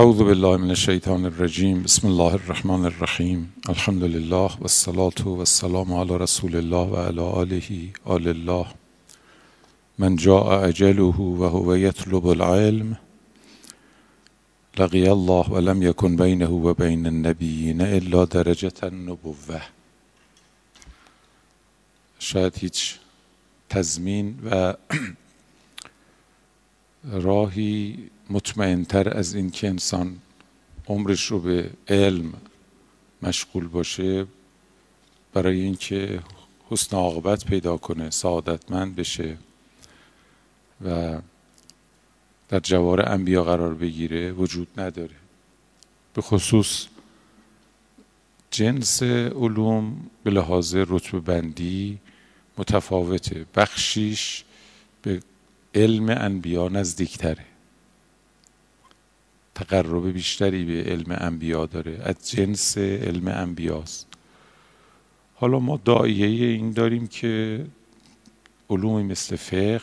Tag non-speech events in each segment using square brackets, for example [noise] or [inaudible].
اعوذ بالله من الشیطان الرجیم بسم الله الرحمن الرحیم الحمد لله و الصلاة و السلام علی رسول الله و علی آله آل الله. من جاء اجله و هو یطلب العلم لقی الله و لم یکن بینه و بین النبیین الا درجة النبوه شاید هیچ تضمین و [clears throat] راهی مطمئنتر از این که انسان عمرش رو به علم مشغول باشه برای اینکه حسن عاقبت پیدا کنه سعادتمند بشه و در جوار انبیا قرار بگیره وجود نداره. به خصوص جنس علوم به لحاظ رتبه بندی متفاوته. بخشیش به علم انبیا نزدیکتره. تقرب بیشتری به علم انبیا داره از جنس علم انبیاست. حالا ما دایه این داریم که علومی مثل فقه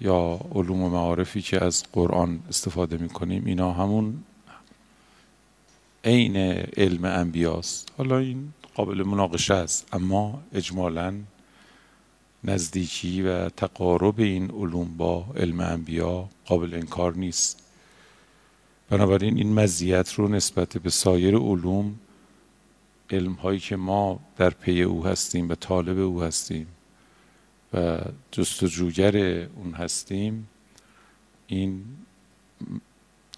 یا علوم و معارفی که از قرآن استفاده می‌کنیم اینا همون عین علم انبیاست. حالا این قابل مناقشه است اما اجمالا نزدیکی و تقارب این علوم با علم انبیا قابل انکار نیست. بنابراین این مزیت رو نسبت به سایر علوم علم هایی که ما در پی او هستیم و طالب او هستیم و جستجوگر اون هستیم این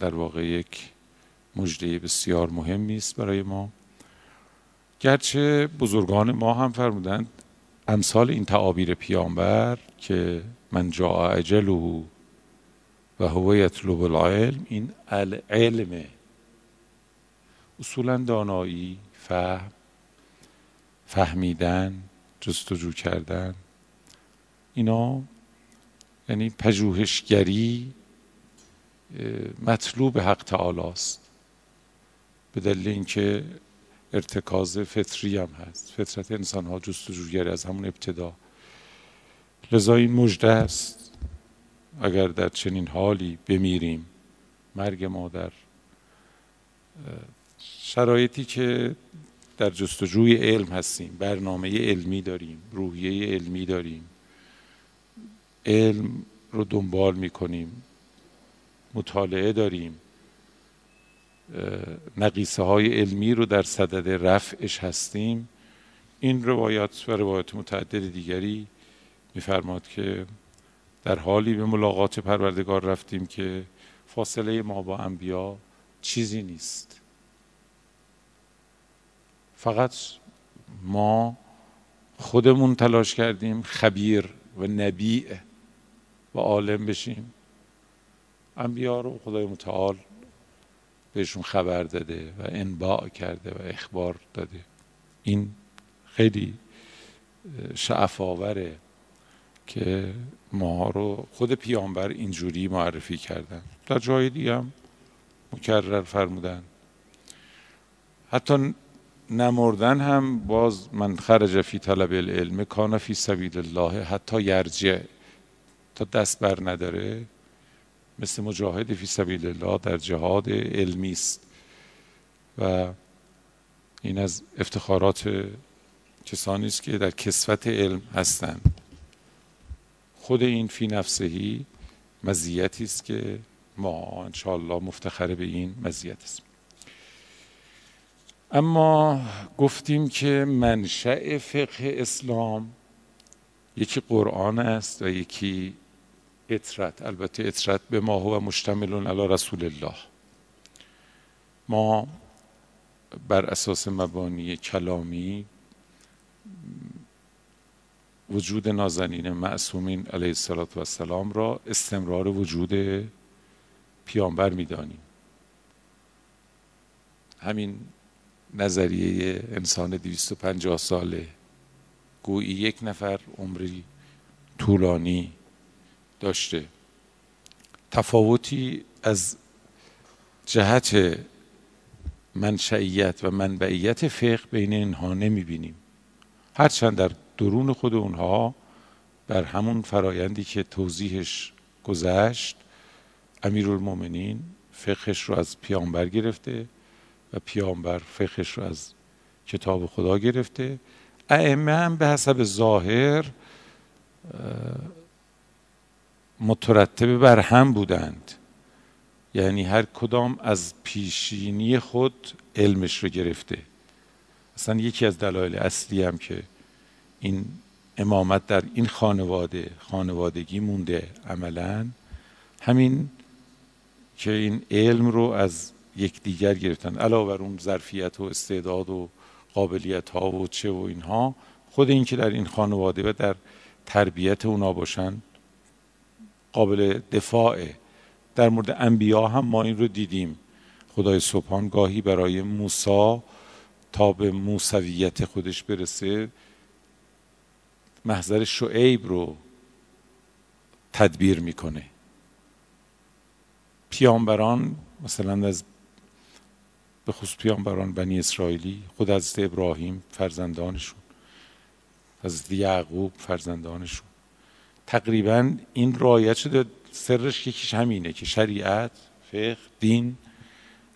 در واقع یک مجده بسیار مهمی است برای ما. گرچه بزرگان ما هم فرمودند امثال این تعابیر پیامبر که من جا اجله و هو یطلب العلم این العلم. اصولا دانایی فهم فهمیدن جستجو کردن اینا یعنی پژوهشگری مطلوب حق تعالی است. به دلیل اینکه ارتکاز فطری هم هست. فطرت انسان ها جستجوگری از همون ابتدا. لذا این مجده است. اگر در چنین حالی بمیریم مرگ ما در شرایطی که در جستجوی علم هستیم برنامه علمی داریم روحیه علمی داریم علم رو دنبال می‌کنیم مطالعه داریم نقیصه های علمی رو در صدد رفعش هستیم این روایات و روایات متعدد دیگری میفرماد که در حالی به ملاقات پروردگار رفتیم که فاصله ما با انبیا چیزی نیست. فقط ما خودمون تلاش کردیم خبیر و نبیع و عالم بشیم. انبیا رو خدای متعال بهشون خبر داده و انباع کرده و اخبار داده. این خیلی شعف آوره که ما رو خود پیامبر اینجوری معرفی کردن. در جای دیگه هم مکرر فرمودن. حتی نمردن هم باز من خرج فی طلب العلم کان فی سبیل الله حتی یرجع تا دست بر نداره. مثل مجاهد فی سبیل الله در جهاد علمی است. و این از افتخارات کسانی است که در کسوت علم هستند. خود این فی نفسهی مزیتی است که ما انشاءالله مفتخر به این مزیت است. اما گفتیم که منشأ فقه اسلام یکی قرآن است و یکی اطرت البته اطرت به ما هو مشتمل علی رسول الله. ما بر اساس مبانی کلامی وجود نازنین معصومین علیه السلام را استمرار وجود پیامبر می‌دانیم. همین نظریه انسان 250 ساله گویی یک نفر عمری طولانی داشته. تفاوتی از جهت منشعیت و منبعیت فقه بین اینها نمی بینیم هرچند در درون خود اونها بر همون فرایندی که توضیحش گذشت امیرالمومنین فقهش رو از پیامبر گرفته و پیامبر فقهش رو از کتاب خدا گرفته. ائمه هم به حسب ظاهر مترتب بر هم بودند. یعنی هر کدام از پیشینی خود علمش رو گرفته. اصلا یکی از دلایل اصلی هم که این امامت در این خانواده خانوادگی مونده عملا. همین که این علم رو از یکدیگر گرفتن علاوه بر اون ظرفیت و استعداد و قابلیت ها و چه و اینها خود این که در این خانواده و در تربیت اونا باشن قابل دفاعه در مورد انبیا هم ما این رو دیدیم. خدای سبحان گاهی برای موسا تا به موسویت خودش برسه. محضر شعیب رو تدبیر می‌کنه. پیامبران مثلا از به خصوص پیامبران بنی اسرائیلی خود از ابراهیم فرزندانشون از یعقوب فرزندانشون. تقریبا این رایت شده. سرش یکیش همینه که شریعت فقه دین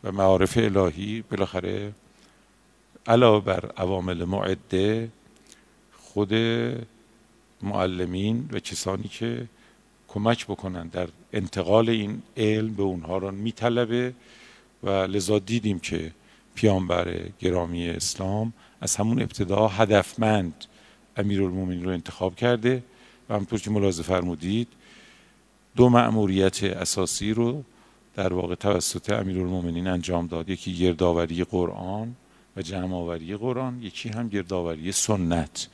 و معارف الهی بالاخره علاوه بر عوامل معده خود معلمین و کسانی که کمک بکنن در انتقال این علم به اونها را میطلبه و لذا دیدیم که پیامبر گرامی اسلام از همون ابتدا هدفمند امیرالمومنین رو انتخاب کرده و همطور که ملاحظه فرمودید دو مأموریت اساسی رو در واقع توسط امیرالمومنین انجام داد. یکی گردآوری قرآن و جمع آوری قرآن یکی هم گردآوری سنت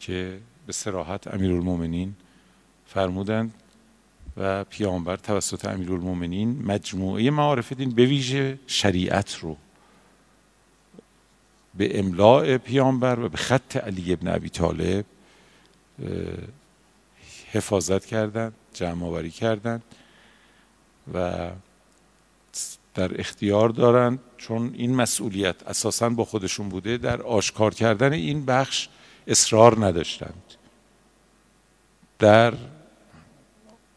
که به سراحت امیرالمومنین فرمودند و پیامبر توسط امیرالمومنین مجموعه معارف دین به ویژه شریعت رو به املاع پیامبر و به خط علی ابن ابی طالب حفاظت کردند جمع آوری کردند و در اختیار دارند چون این مسئولیت اساسا با خودشون بوده در آشکار کردن این بخش اصرار نداشتند. در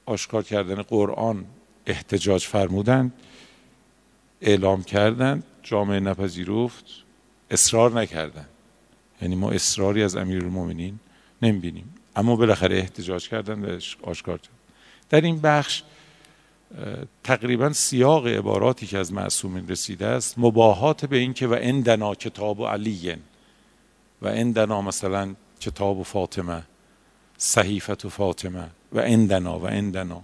آشکار کردن قرآن احتجاج فرمودند اعلام کردند جامعه نپذیرفت اصرار نکردند. یعنی ما اصراری از امیرالمومنین نمی‌بینیم. اما بالاخره احتجاج کردن و آشکار کردن در این بخش تقریبا سیاق عباراتی که از معصومین رسیده است مباهات به این که و اندنا کتاب و علیین و اندنا مثلا کتاب و فاطمه صحیفت و فاطمه و اندنا و اندنا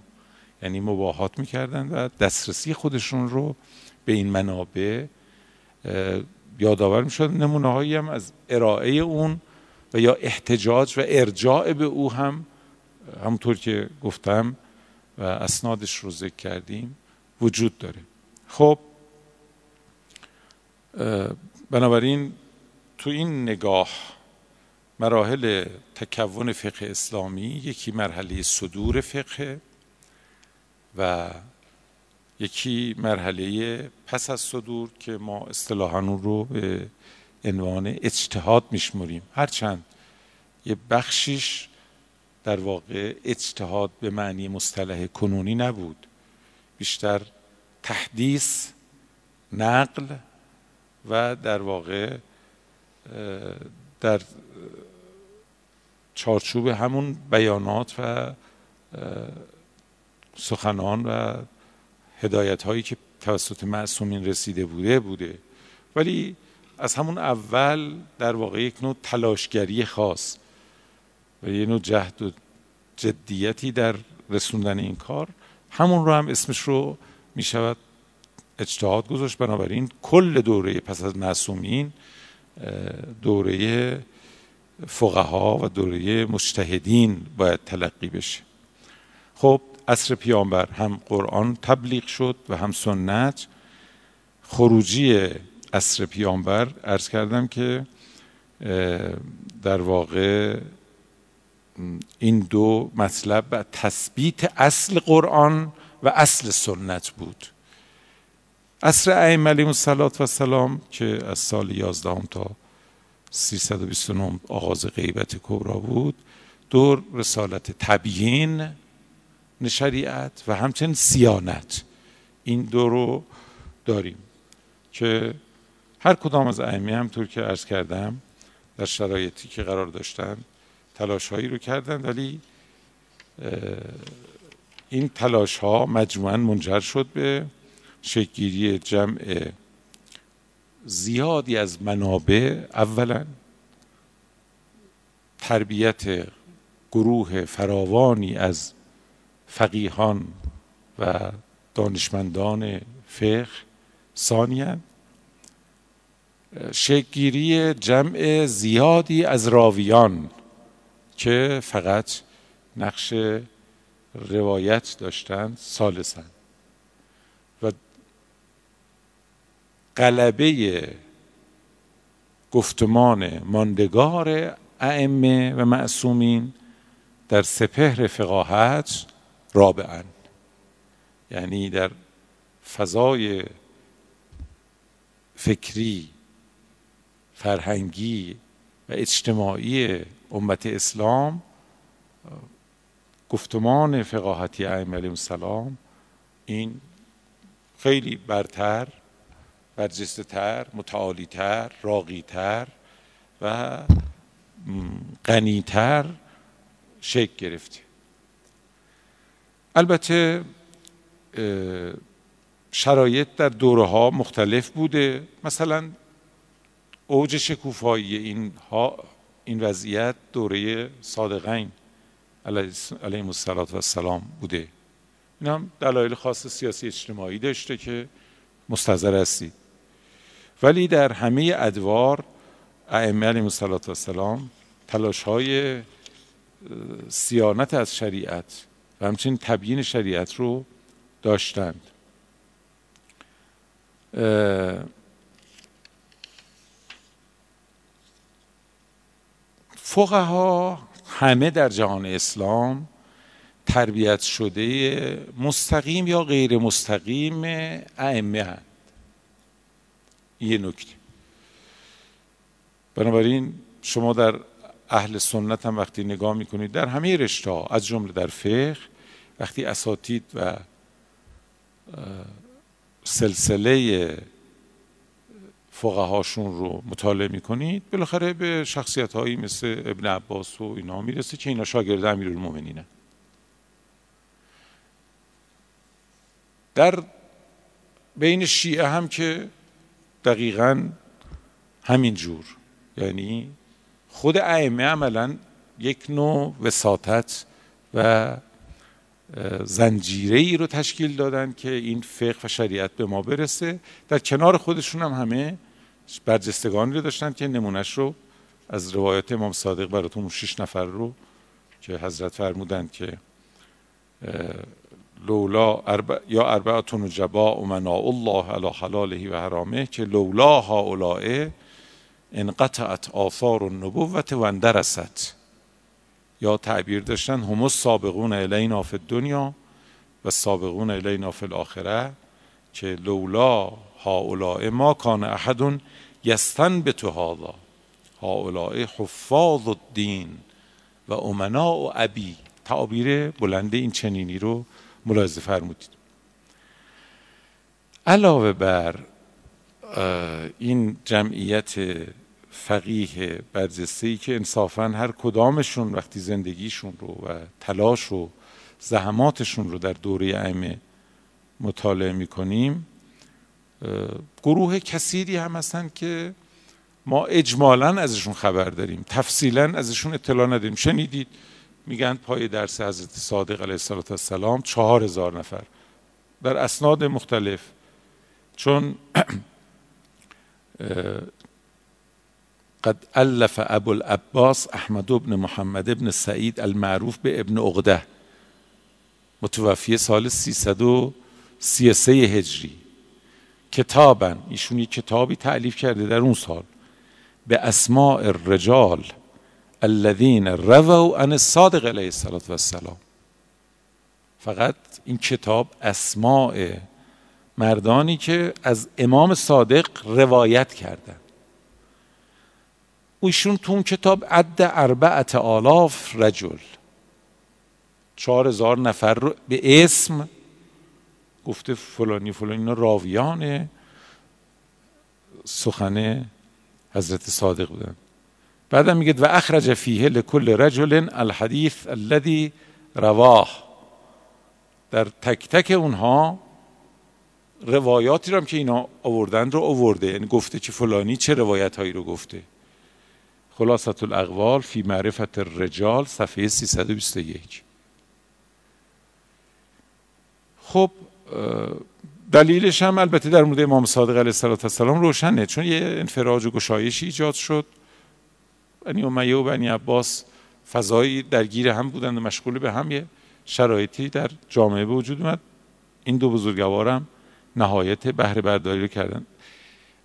یعنی مباهات می‌کردن و دسترسی خودشون رو به این منابع یادآور می‌شد. نمونه هایی هم از ارائه اون و یا احتجاج و ارجاع به او هم همونطور که گفتم و اسنادش رو ذکر کردیم وجود داره. خب بنابراین تو این نگاه مراحل تکون فقه اسلامی یکی مرحله صدور فقه و یکی مرحله پس از صدور که ما اصطلاحا اون رو به عنوان اجتهاد میشمریم. هرچند یه بخشیش در واقع اجتهاد به معنی مصطلح کنونی نبود. بیشتر تحدیث نقل و در واقع در چارچوب همون بیانات و سخنان و هدایت هایی که توسط معصومین رسیده بوده بوده. ولی از همون اول در واقع یک نوع تلاشگری خاص و یه نوع جهد و جدیتی در رسوندن این کار همون رو هم اسمش رو می شود اجتهاد گذاشت. بنابراین کل دوره پس از معصومین دوره فقها و دوره مجتهدین باید تلقی بشه. خب عصر پیامبر هم قرآن تبلیغ شد و هم سنت. خروجی عصر پیامبر ارز کردم که در واقع این دو مطلب و تثبیت اصل قرآن و اصل سنت بود. عصر ائمه علیهم السلام که از سال 11 تا 329 آغاز غیبت کبرا بود. دور رسالت تبیین شریعت و همچنین سیانت. این دو رو داریم که هر کدام از ائمه همطور که عرض کردم در شرایطی که قرار داشتن تلاش هایی رو کردن ولی این تلاش ها مجموعا منجر شد به شکلگیری جمع زیادی از منابع اولا تربیت گروه فراوانی از فقیهان و دانشمندان فقه ثانیا شکگیری جمع زیادی از راویان که فقط نقش روایت داشتند سالسن قلبه گفتمان ماندگار ائمه و معصومین در سپهر فقاهت رابعا. یعنی در فضای فکری فرهنگی و اجتماعی امت اسلام گفتمان فقاهتی ائمه علیهم السلام این خیلی برتر برجسته تر متعالی تر راقی تر و غنیتر شکل گرفته البته شرایط در دوره ها مختلف بوده. مثلا اوج شکوفایی این, ها این وضعیت دوره صادقین علیه السلام بوده. این هم دلایل خاص سیاسی اجتماعی داشته که مستظر هستید. ولی در همه ادوار ائمه علیهم السلام تلاش های سیانت از شریعت و همچنین تبیین شریعت رو داشتند. فقها همه در جهان اسلام تربیت شده مستقیم یا غیر مستقیم ائمه هست یه نکته. بنابراین شما در اهل سنت هم وقتی نگاه می‌کنید در همه رشته ها از جمله در فقه وقتی اساتید و سلسله فقهاشون رو مطالعه می‌کنید بالاخره به شخصیت هایی مثل ابن عباس و اینا می‌رسه که اینا شاگرد امیرالمومنینه در بین شیعه هم که دقیقا همین جور. یعنی خود ائمه عملا یک نوع وساطت و زنجیره ای رو تشکیل دادن که این فقه و شریعت به ما برسه. در کنار خودشون هم همه برجستگانی رو داشتن که نمونش رو از روایت امام صادق براتون شش نفر رو که حضرت فرمودند که لولا یا اربعتون جبا و مناء الله علی حلاله و حرامه که لولا هؤلاء انقطعت آثار النبوت و اندرست. یا تعبیر داشتن هم سابقون الینا فی دنیا و سابقون الینا فی الاخره که لولا هؤلاء ما کان احد یستن به تو هذا. هؤلاء حفاظ الدین و امنا و ابی. تعبیر بلند این چنینی رو ملاحظه فرمودید. علاوه بر این جمعیت فقیه برجسته ای که انصافا هر کدامشون وقتی زندگیشون رو و تلاش و زحماتشون رو در دوره ائمه مطالعه می‌کنیم گروه کثیری هم هستن که ما اجمالا ازشون خبر داریم تفصیلا ازشون اطلاع نداریم. شنیدید؟ میگن پای درس حضرت صادق علیه السلام چهار هزار نفر. در اسناد مختلف چون [clears throat] قد الف ابو العباس احمد بن محمد بن سعید المعروف به ابن عقده. متوفی سال 333 هجری. کتابا ایشون یک کتابی تعلیف کرده در اون سال. به اسماء الرجال. الذين رووا عن الصادق علیه السلام فقط این کتاب اسماء مردانی که از امام صادق روایت کردن. ایشون تو اون کتاب عد اربعت آلاف رجل. چهار هزار نفر رو به اسم گفته فلانی فلانی اینا راویان سخن حضرت صادق بودن. بعدم میگه و اخرج فیه لکل رجل الحدیث الذي رواه در تک تک اونها روایاتی رو که اینا آوردن رو آورده. یعنی گفته که فلانی چه روایت هایی رو گفته. خلاصت الاقوال فی معرفت الرجال صفحه 321 خب دلیلش هم البته در مورد امام صادق علیه السلام روشنه چون یه انفراج و گشایشی ایجاد شد. بنی امیه و بنی عباس فضایی درگیر هم بودند و مشغول به هم یه شرایطی در جامعه به وجود اومد. این دو بزرگوارم نهایت بهره برداری رو کردن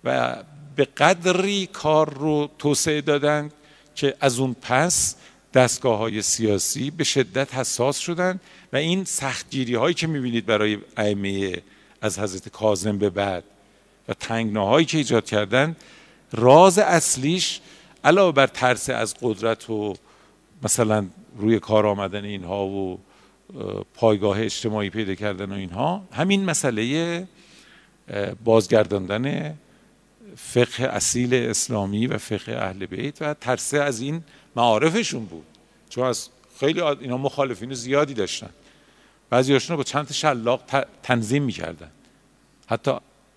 و به قدری کار رو توسعه دادن که از اون پس دستگاه های سیاسی به شدت حساس شدن و این سختگیری هایی که می‌بینید برای ائمه از حضرت کاظم به بعد و تنگناهایی که ایجاد کردن راز اصلیش علاوه بر ترس از قدرت و مثلا روی کار آمدن اینها و پایگاه اجتماعی پیدا کردن و اینها همین مسئله بازگرداندن فقه اصیل اسلامی و فقه اهل بیت و ترسه از این معارفشون بود. چون از خیلی اینا مخالفین زیادی داشتن. بعضی هاشون با چند شلاق تنظیم می‌کردن. حتی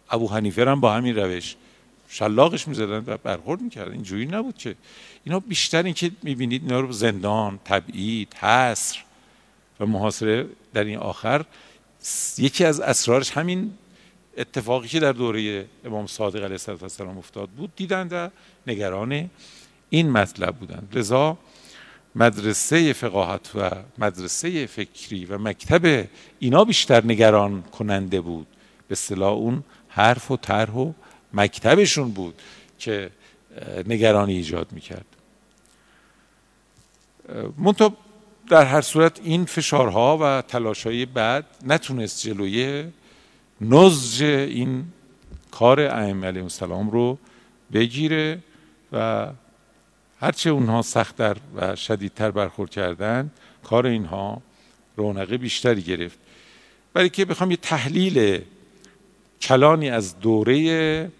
ابو حنیفه هم با همین روش شلاقش می‌زدن و برخورد می‌کردن. اینجوری نبود که. اینا بیشتر این که می‌بینید اینا رو زندان تبعید حصر و محاصره در این آخر. یکی از اسرارش همین اتفاقی که در دوره امام صادق علیه السلام افتاد بود دیدن و نگران این مطلب بودند لذا مدرسه فقاهت و مدرسه فکری و مکتب اینا بیشتر نگران کننده بود. به اصطلاح اون حرف و طرح و مکتبشون بود که نگرانی ایجاد می‌کرد. منتها در هر صورت این فشارها و تلاشهای بعد نتونست جلوی نزج این کار ائمه علیهم السلام رو بگیره و هرچه اونها سختتر و شدیدتر برخورد کردن کار اینها رونق بیشتری گرفت. برای که بخوام یه تحلیل کلانی از دوره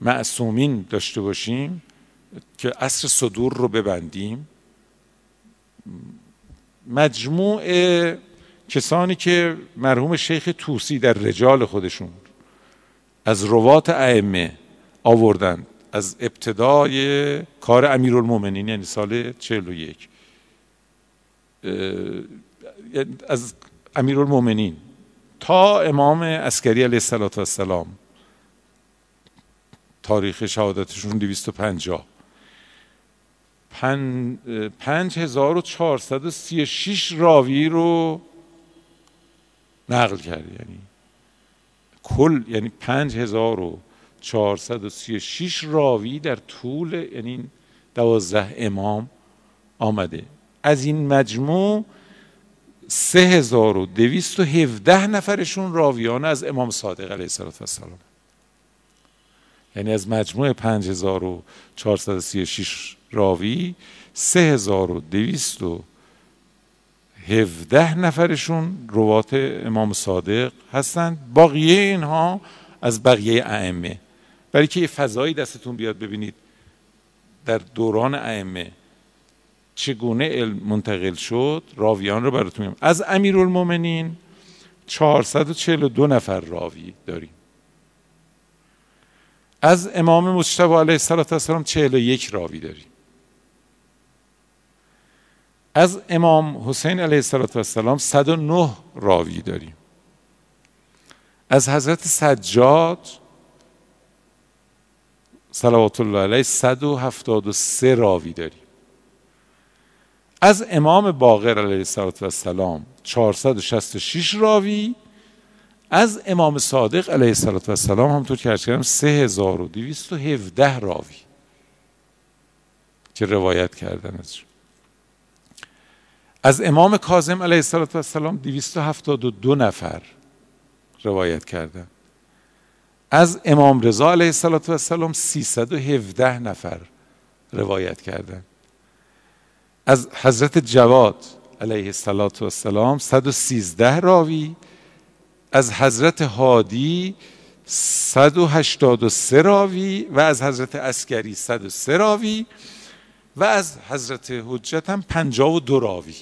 معصومین داشته باشیم که عصر صدور رو ببندیم. مجموع کسانی که مرحوم شیخ توسی در رجال خودشون از روات ائمه آوردند از ابتدای کار امیرالمومنین یعنی سال 41 یعنی از امیرالمومنین تا امام عسکری علیه السلام تاریخ شهادتشون 250 پنج هزار و چهارصد و سی شیش راوی رو نقل کرد یعنی کل یعنی پنج هزار و چهارصد و سی شیش راوی در طول یعنی دوازده امام آمده. از این مجموع سه هزار و دویست و هفده نفرشون راویان از امام صادق علیه السلام یعنی از مجموع پنج هزار و چهارصد و سی شیش راوی سه هزار و دویست و هفده نفرشون روات امام صادق هستند. باقیه اینها از بقیه ائمه. برای که یه فضایی دستتون بیاد ببینید در دوران ائمه چگونه علم منتقل شد راویان رو براتون میگم. از امیرالمومنین 442 نفر راوی داریم. از امام مجتبی علیه السلام 41 راوی داریم. از امام حسین علیه السلام 109 راوی داریم. از حضرت سجاد صلوات الله علیه 173 راوی داریم. از امام باقر علیه السلام 466 راوی از امام صادق علیه السلام همطور که ارز کردم 3217 راوی که روایت کردن ازشون از امام کاظم علیه السلام 272 نفر روایت کردن. از امام رضا علیه السلام 317 نفر روایت کردن. از حضرت جواد علیه السلام 113 راوی از حضرت هادی 183 راوی و از حضرت اسکری 103 راوی و از حضرت حجت هم 52 راوی.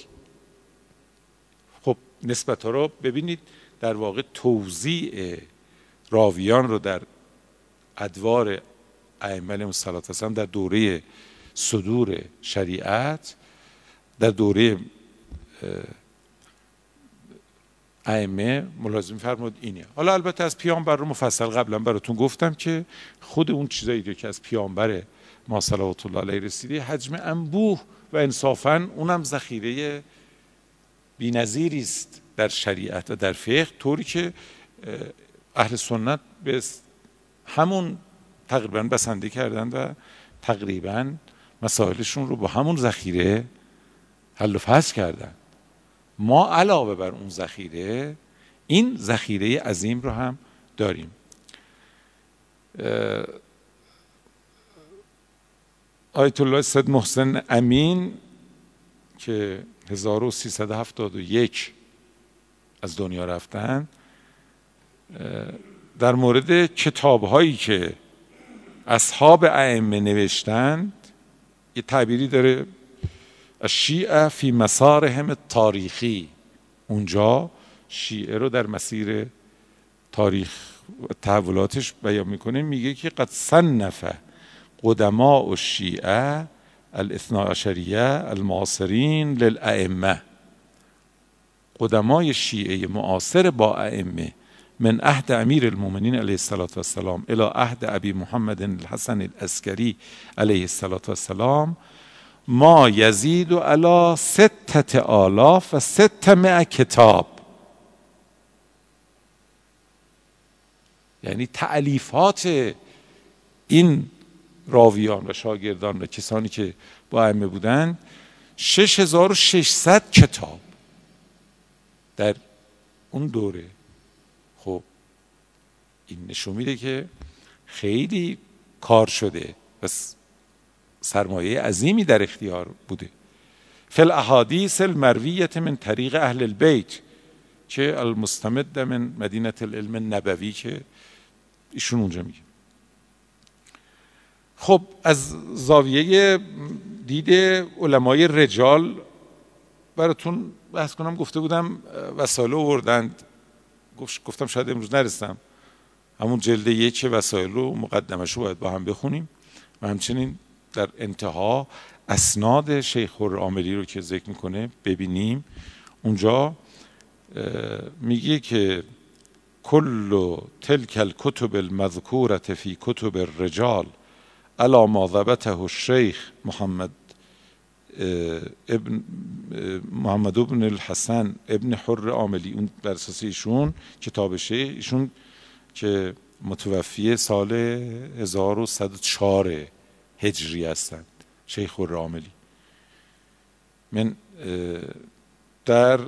خب نسبت ها رو ببینید در واقع توضیع راویان رو در ادوار ائمه علیهم السلام در دوره صدور شریعت در دوره ائمه ملازم فرمود اینه. حالا البته از پیامبر رو مفصل قبلا براتون گفتم که خود اون چیزایی که از پیامبر ما صلوات الله علیه رسیده حجم انبوه و انصافا اونم ذخیره بی‌نظیری است در شریعت و در فقه طوری که اهل سنت به همون تقریبا بسنده کردن و تقریبا مسائلشون رو با همون ذخیره حل و فصل کردن. ما علاوه بر اون ذخیره این ذخیره عظیم رو هم داریم. آیت الله سید محسن امین که 1371 از دنیا رفتن در مورد کتاب هایی که اصحاب ائمه نوشتند یه تعبیری داره شیعه فی مسارهم تاریخی اونجا شیعه رو در مسیر تاریخ تحولاتش بیان می‌کنه میگه که قد صنف قدماء الشیعه الاثنا عشریه المعاصرین للائمه قدمای شیعه معاصر با ائمه من عهد امیر المؤمنین علیه السلام الى عهد ابی محمد الحسن الاسکری علیه السلام ما یزید و علا ستت آلاف و ست کتاب. یعنی تعلیفات این راویان و شاگردان و کسانی که با ائمه بودند 6600 کتاب در اون دوره. خب این نشون میده که خیلی کار شده. بس سرمایه عظیمی در اختیار بوده. فل احادیث المرویت من طریق اهل البیت که المستمد من مدینه العلم نبوی که ایشون اونجا میگه. خب از زاویه دید علمای رجال براتون بحث کنم گفته بودم وسایل آوردند. گفتم شاید امروز نرسم. همون جلد یک وسایل رو مقدمش رو باید با هم بخونیم. و همچنین در انتها اسناد شیخ عاملی رو که ذکر می‌کنه ببینیم. اونجا میگه که کل تلک الکتب المذکورت فی کتب الرجال علا ما ضبطه الشیخ محمد ابن محمد ابن الحسن ابن حر عاملی. اون بر اساس ایشون کتابشه ایشون که متوفی سال 1104 هجری هستند. شیخ الراملی. من در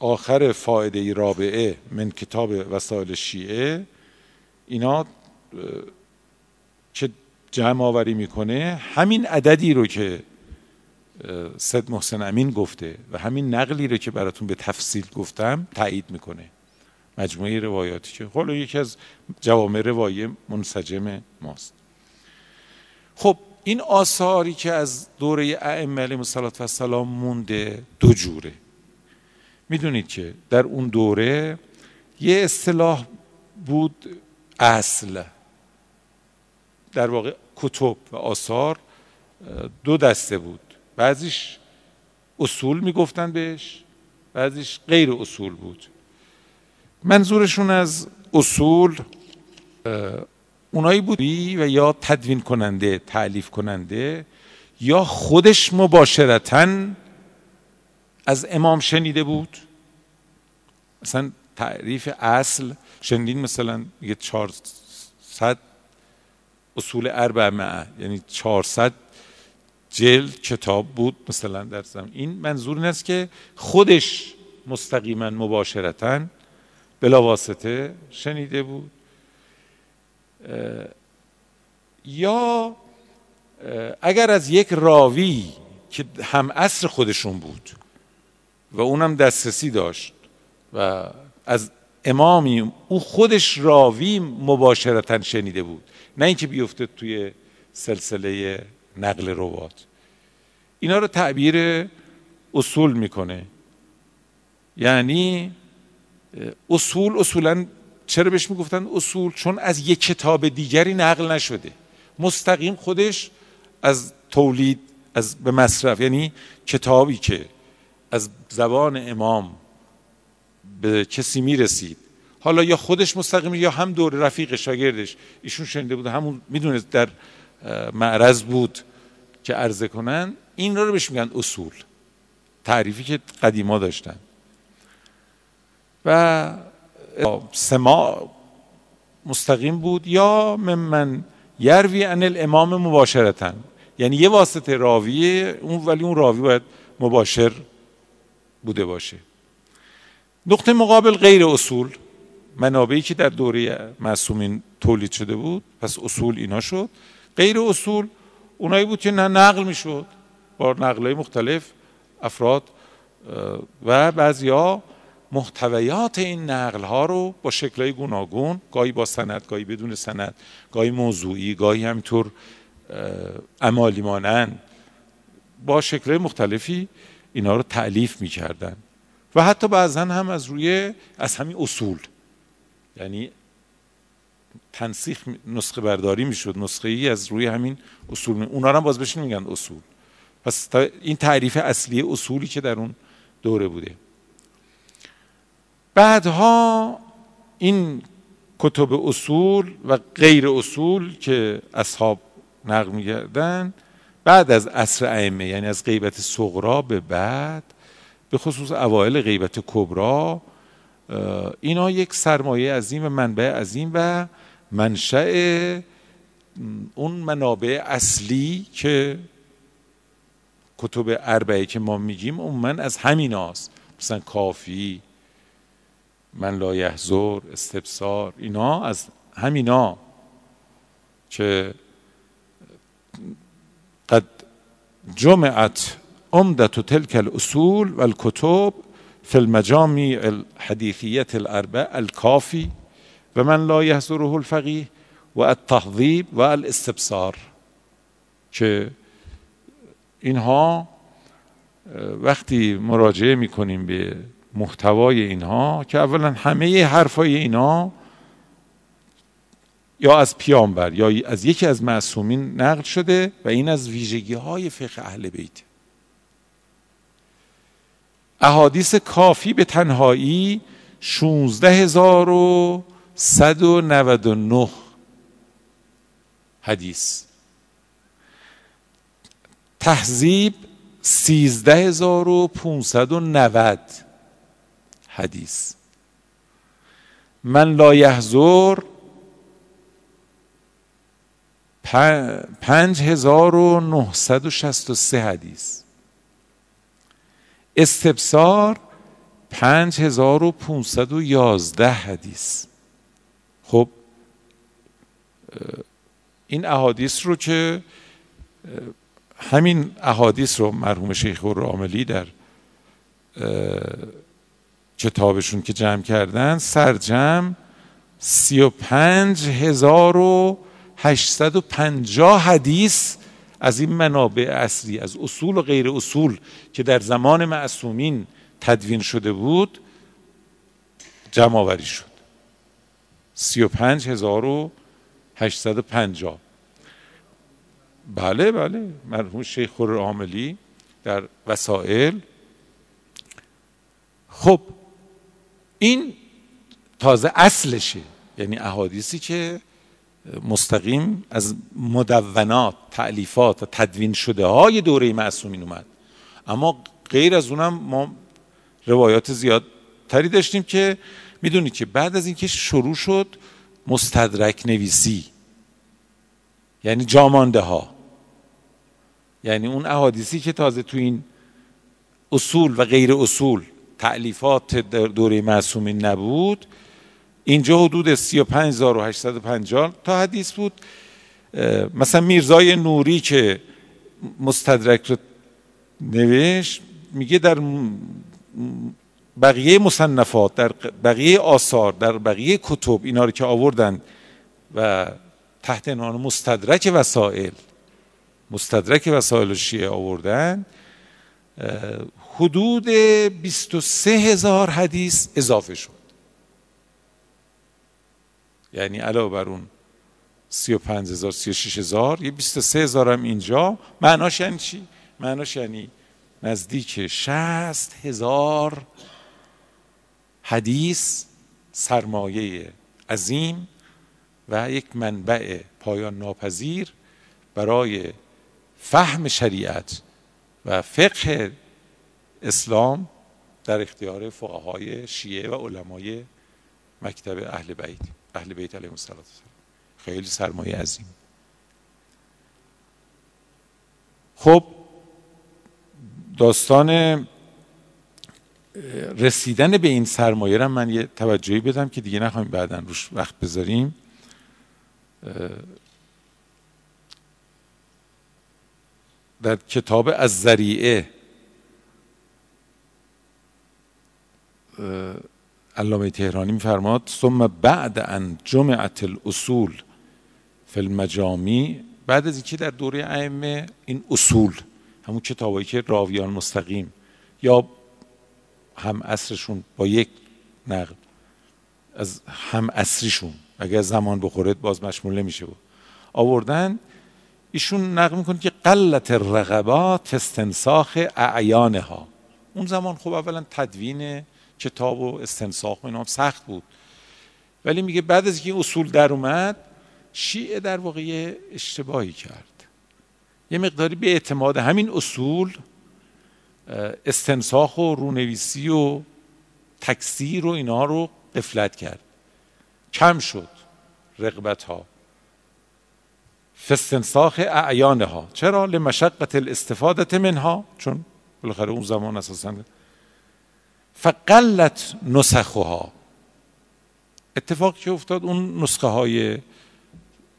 آخر فایده رابعه من کتاب وسایل شیعه اینا که جمع آوری می‌کنه همین عددی رو که سید محسن امین گفته و همین نقلی رو که براتون به تفصیل گفتم تایید می‌کنه. مجموعه روایاتی که حالا یکی از جوامع روایی منسجم ماست. خب این آثاری که از دوره ائمه علیهم السلام مونده دو جوره. می‌دونید که در اون دوره یه اصطلاح بود اصل. در واقع کتب و آثار دو دسته بود. بعضیش اصول می‌گفتن بهش بعضیش غیر اصول بود. منظورشون از اصول اونایی بود و یا تدوین کننده تعلیف کننده یا خودش مباشرتا از امام شنیده بود. مثلا تعریف اصل شنیدین؟ مثلا میگه 400 اصول اربعه یعنی 400 جلد کتاب بود مثلا در زمان این منظور این است که خودش مستقیما مباشرتا بلا واسطه شنیده بود. یا اگر از یک راوی که هم اصر خودشون بود و اونم دسترسی داشت و از امامی او خودش راوی مباشرتا شنیده بود نه اینکه بیفته توی سلسله نقل روات. اینا رو تعبیر اصول می‌کنه. یعنی اصول اصولا چرا بهش می‌گفتن اصول؟ چون از یک کتاب دیگری نقل نشده. مستقیم خودش از تولید از به مصرف یعنی کتابی که از زبان امام به کسی می‌رسید. حالا یا خودش مستقیم یا هم دور رفیق شاگردش. ایشون شنیده بود همون می‌دونست در معرض بود که عرضه کنن. این رو بهش میگن اصول. تعریفی که قدیما داشتن. و سما مستقیم بود. یا من یروی ان الامام مباشرتا. یعنی یه واسطه راویه اون ولی اون راوی باید مباشر بوده باشه. نقطه مقابل غیر اصول. منابعی که در دوره معصومین تولید شده بود. پس اصول اینا شد. غیر اصول اونایی بود که نقل می‌شد. با نقلهای مختلف افراد و بعضیا محتویات این نقل ها رو با شکلهای گوناگون گاهی با سند گاهی بدون سند گاهی موضوعی گاهی همینطور عمالی مانند با شکلهای مختلفی اینا رو تعلیف می‌کردن. و حتی بعضا هم از روی از همین اصول. یعنی تنسیخ نسخه برداری می‌شد نسخه ای از روی همین اصول. می... اونا هم باز بشین میگن اصول. پس این تعریف اصلی اصولی که در اون دوره بوده. بعدها این کتب اصول و غیر اصول که اصحاب نقل میگردن بعد از عصر ائمه یعنی از غیبت صغرا به بعد به خصوص اوایل غیبت کبرا اینا یک سرمایه عظیم و منبع عظیم و منشأ اون منابع اصلی که کتب اربعه که ما میگیم من از همین هاست مثلا کافی من لا یحضر استبصار اینا از همینا که قد جمعت عمدت تلك الاصول والكتب في المجامع الحديثية الأربع الكافي ومن لا يحضره الفقيه والتهذیب و الاستبصار که اینها وقتی مراجعه می‌کنیم به محتوای اینها که اولا همه حرفای اینا یا از پیامبر یا از یکی از معصومین نقل شده و این از ویژگی های فقه اهل بیت. احادیث کافی به تنهایی 16199 حدیث. تهذیب 13590 حدیث. من لا یحضر پنج هزار و نهصد و شست و سه حدیث. استبصار پنج هزار و پونصد و یازده حدیث. خب این احادیث رو که همین احادیث رو مرحوم شیخ عاملی در کتابشون که جمع کردن سرجم سی و پنج هزار و هشتصد و پنجاه حدیث از این منابع اصلی از اصول و غیر اصول که در زمان معصومین تدوین شده بود جمع آوری شد. سی و پنج هزار و هشتصد و پنجاه. بله بله. مرحوم شیخ عاملی در وسائل. خب این تازه اصلشه. یعنی احادیثی که مستقیم از مدونات تعلیفات و تدوین شده های دوره معصومین اومد. اما غیر از اونم ما روایات زیاد تری داشتیم که می‌دونید که بعد از اینکه شروع شد مستدرک نویسی. یعنی جامانده ها یعنی اون احادیثی که تازه تو این اصول و غیر اصول تعلیفات دوره معصومین نبود. اینجا حدود 35850 تا حدیث بود. مثلا میرزای نوری که مستدرک رو نوشت میگه در بقیه مصنفات در بقیه آثار در بقیه کتب اینا رو که آوردن و تحت عنوان مستدرک وسائل مستدرک وسائل شیعه آوردن حدود 23 هزار حدیث اضافه شد یعنی علاوه بر اون 35 هزار 36 هزار یه 23 هزار هم اینجا معناش یعنی چی؟ معناش یعنی نزدیک 60 هزار حدیث سرمایه عظیم و یک منبع پایان ناپذیر برای فهم شریعت و فقه اسلام در اختیار فقهای شیعه و علمای مکتب اهل بیت اهل بیت علیهم السلام. خیلی سرمایه عظیم. خب داستان رسیدن به این سرمایه را من یه توجهی بدم که دیگه نخواهیم بعدا روش وقت بذاریم. در کتاب از ذریعه علامه تهرانی میفرماد ثم بعد ان جمعت الاصول فی المجامی بعد از اینکه در دوره ائمه این اصول همون کتابایی که راویان مستقیم یا هم اصرشون با یک نقل از هم اصریشون اگر زمان بخوره باز مشمول نمیشه بود آوردن ایشون نقل می‌کنه که قلت الرغبات استنساخ اعیانها. اون زمان خب اولا تدوین کتاب و استنساخ و سخت بود. ولی میگه بعد از اینکه اصول در اومد شیعه در واقع اشتباهی کرد. یه مقداری به اعتماد همین اصول استنساخ و رونویسی و تکثیر و اینا رو قفلت کرد. کم شد رقبت ها فستنساخ اعیانه ها چرا؟ لمشقت الاستفاده منها. چون بالاخره اون زمان اساسا فقلت نسخها. اتفاقی که افتاد اون نسخه های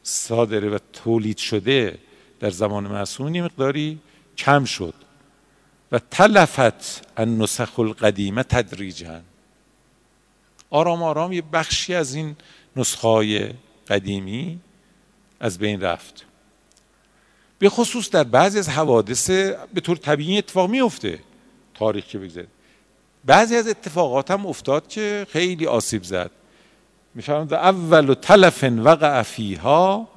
صادره و تولید شده در زمان معصومین مقداری کم شد و تلفت النسخ القدیمه تدریجا. آرام آرام یه بخشی از این نسخه های قدیمی از بین رفت. به خصوص در بعضی از حوادث به طور طبیعی اتفاق میفته تاریخ که بگذارید بعضی از اتفاقات هم افتاد که خیلی آسیب زد. می‌فهمد اول تلف وقع فیها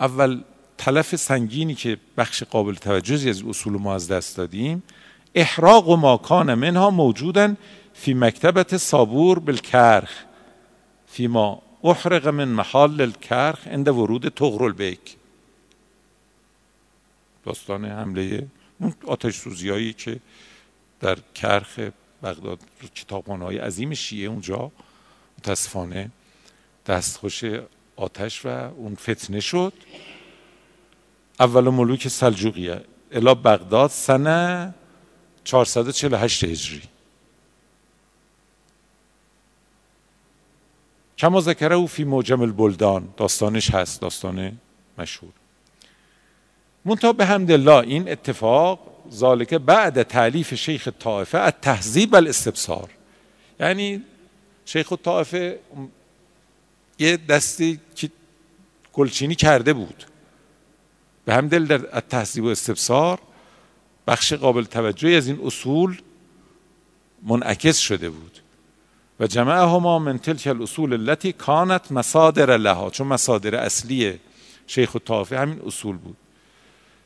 اول تلف سنگینی که بخش قابل توجهی از اصول ما از دست دادیم احراق و ماکان منها موجودن فی مکتبت صابور بالکرخ فی ما احرق من محال الکرخ عند ورود تغر البیک داستان حمله اون آتش سوزیایی که در کرخ بغداد کتابخانه های عظیم شیعه اونجا متاسفانه دستخوش آتش و اون فتنه شد. اول ملوک سلجوقیه الا بغداد سنه 448 هجری. کما ذکره او فی موجم البلدان داستانش هست داستان مشهور. منتها به الله این اتفاق ذالک بعد تعلیف شیخ طائفه از تهذیب الاستبصار یعنی شیخ طائفه یه دستی که گلچینی کرده بود. به همدل در تهذیب و استبصار بخش قابل توجهی از این اصول منعکس شده بود. و جمعهما من تلک الاصول التي کانت مصادر لها چون مصادر اصلی شیخ الطائفه همین اصول بود.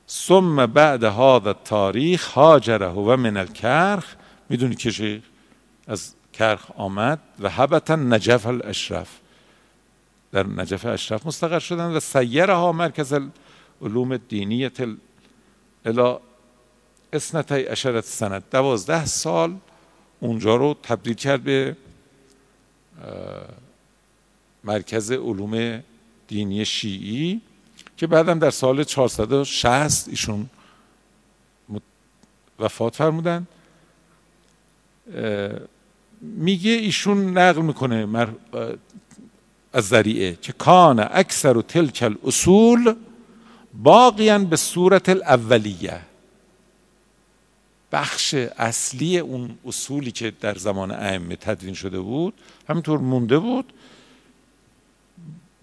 ثم بعد هذا تاریخ هاجره و من الکرخ. می‌دونی که از کرخ آمد و حبتا نجف الاشرف در نجف اشرف مستقر شدن و سیرها مرکز علوم دینیت الى اسنتی اشرت سند دوازده سال اونجا رو تبدیل کرد به مرکز علوم دینی شیعی. که بعدم در سال 460 ایشون وفات فرمودن. میگه ایشون نقل می‌کنه از ذریعه که کان اکثر و تلک الاصول باقیان به صورت الاولیه. بخش اصلی اون اصولی که در زمان ائمه تدوین شده بود همینطور مونده بود.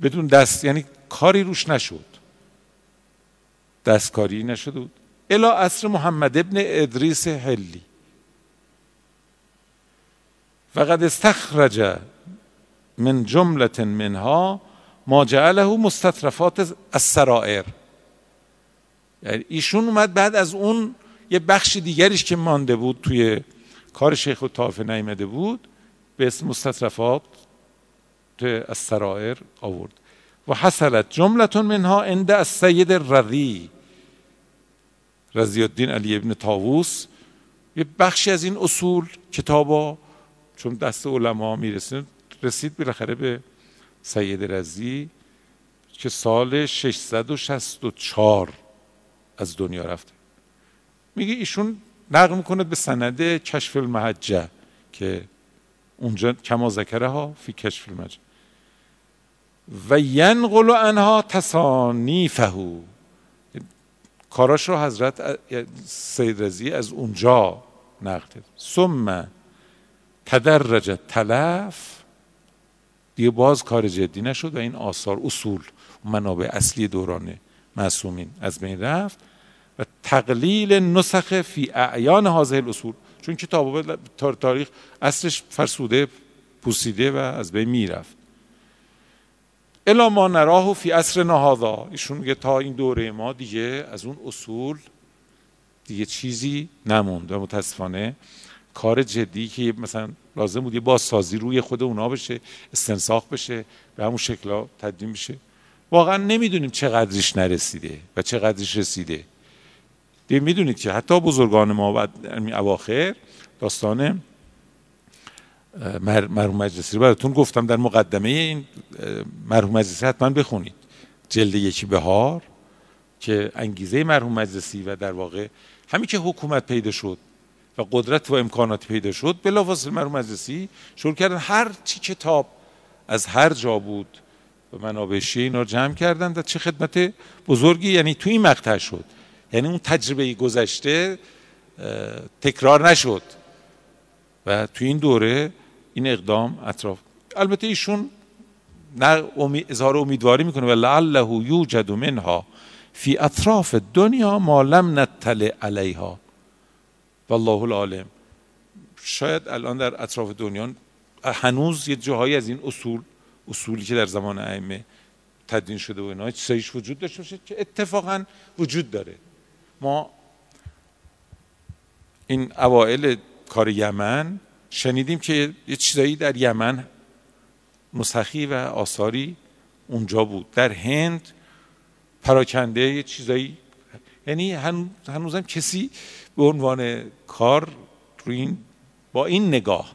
بدون دست یعنی کاری روش نشد. دستکاری نشده بود. الا عصر محمد ابن ادریس حلی. فقد استخرج من جملت منها ما جعله مستطرفات السرائر. یعنی ایشون اومد بعد از اون یه بخش دیگریش که مانده بود توی کار شیخ و طافه نیمده بود به اسم مستطرفات السرائر آورد. و حصلت جملتون منها عند السید الرضی. رضی الدین علی ابن تاووس یه بخشی از این اصول کتابا چون دست علما می‌رسید رسید بالاخره به سید رضی که سال 664 از دنیا رفته. میگه ایشون نقل می‌کنه به سند کشف المحجه که اونجا کما ذکره ها فی کشف المحجه. و ینقل عنها تصانیفه. کاراش رو حضرت سید رضی از اونجا نقل ثم تدرج تلف دیگه باز کار جدی نشد و این آثار اصول منابع اصلی دوران معصومین از بین رفت و تقلیل نسخ فی اعیان حاضر الاصول. چون کتاب تاریخ اصلش فرسوده پوسیده و از بین می‌رفت. الا ما نراه فی اصر نهادا. ایشون میگه تا این دوره ما دیگه از اون اصول دیگه چیزی نموند و متاسفانه کار جدی که مثلا لازم بود یه بازسازی روی خود اونا بشه استنساخ بشه به همون شکلا تدوین بشه. واقعا نمی‌دونیم چقدرش نرسیده و چقدرش رسیده. دیگه می‌دونید که حتی بزرگان ما بعد اواخر داستان مرحوم مجلسی رو براتون گفتم در مقدمه این مرحوم مجلسی حتما بخونید. جلد یکی بهار که انگیزه مرحوم مجلسی و در واقع همین که حکومت پیدا شد و قدرت و امکانات پیدا شد بلافاصله مرحوم مجلسی شروع کردن هر چی کتاب از هر جا بود و منابع اینا رو جمع کردن و چه خدمت بزرگی یعنی تو این مقطع شد. یعنی اون تجربه گذشته تکرار نشد. و تو این دوره این اقدام اطراف. البته ایشون نه اظهار امیدواری می‌کنه و لعله یوجد منها فی اطراف دنیا ما لم نطلع علیها. والله العالم. شاید الان در اطراف دنیا هنوز یه جاهایی از این اصول اصولی که در زمان ائمه تدوین شده و اینا چیزایش وجود داشته باشه که اتفاقا وجود داره. ما این اوائل کار یمن شنیدیم که یه چیزایی در یمن مسخی و آثاری اونجا بود. در هند پراکنده یه چیزایی یعنی هنوزم کسی به عنوان کار این با این نگاه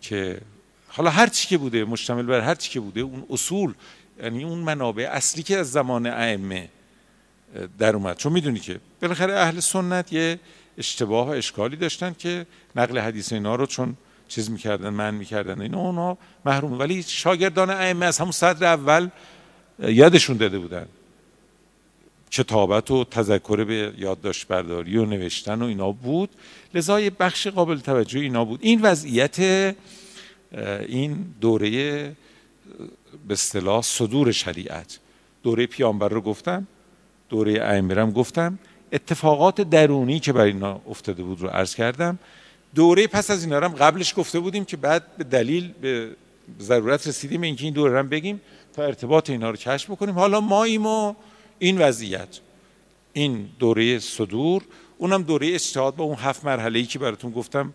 که حالا هر چی که بوده مشتمل بر هر چی که بوده اون اصول یعنی اون منابع اصلی که از زمان ائمه در اومد. چون می‌دونی که بالاخره اهل سنت یه اشتباه و اشکالی داشتن که نقل حدیث اینا رو چون چیز می‌کردن من می‌کردن اینا. اونا محروم. ولی شاگردان ائمه از همون صدر اول یادشون داده بودن. کتابت و تذکر به یادداشت برداری و نوشتن و اینا بود. لذا یه بخش قابل توجه اینا بود. این وضعیت این دوره به اصطلاح صدور شریعت. دوره پیامبر رو گفتم دوره ائمه گفتم. اتفاقات درونی که بر اینا افتاده بود رو عرض کردم. دوره پس از اینا هم قبلش گفته بودیم که بعد به دلیل به ضرورت رسیدیم اینکه این دوره هم بگیم تا ارتباط اینا رو کشف بکنیم. حالا ماییم و این وضعیت. این دوره صدور اونم دوره اجتهاد با اون هفت مرحله ای که براتون گفتم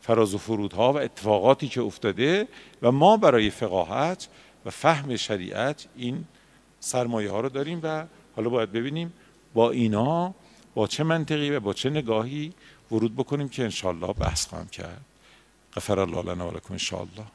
فراز و فرودها و اتفاقاتی که افتاده و ما برای فقاهت و فهم شریعت این سرمایه ها رو داریم و حالا باید ببینیم با اینا با چه منطقی و با چه نگاهی ورود بکنیم که انشالله بحث خواهم کرد. غفر الله لنا و لکم انشالله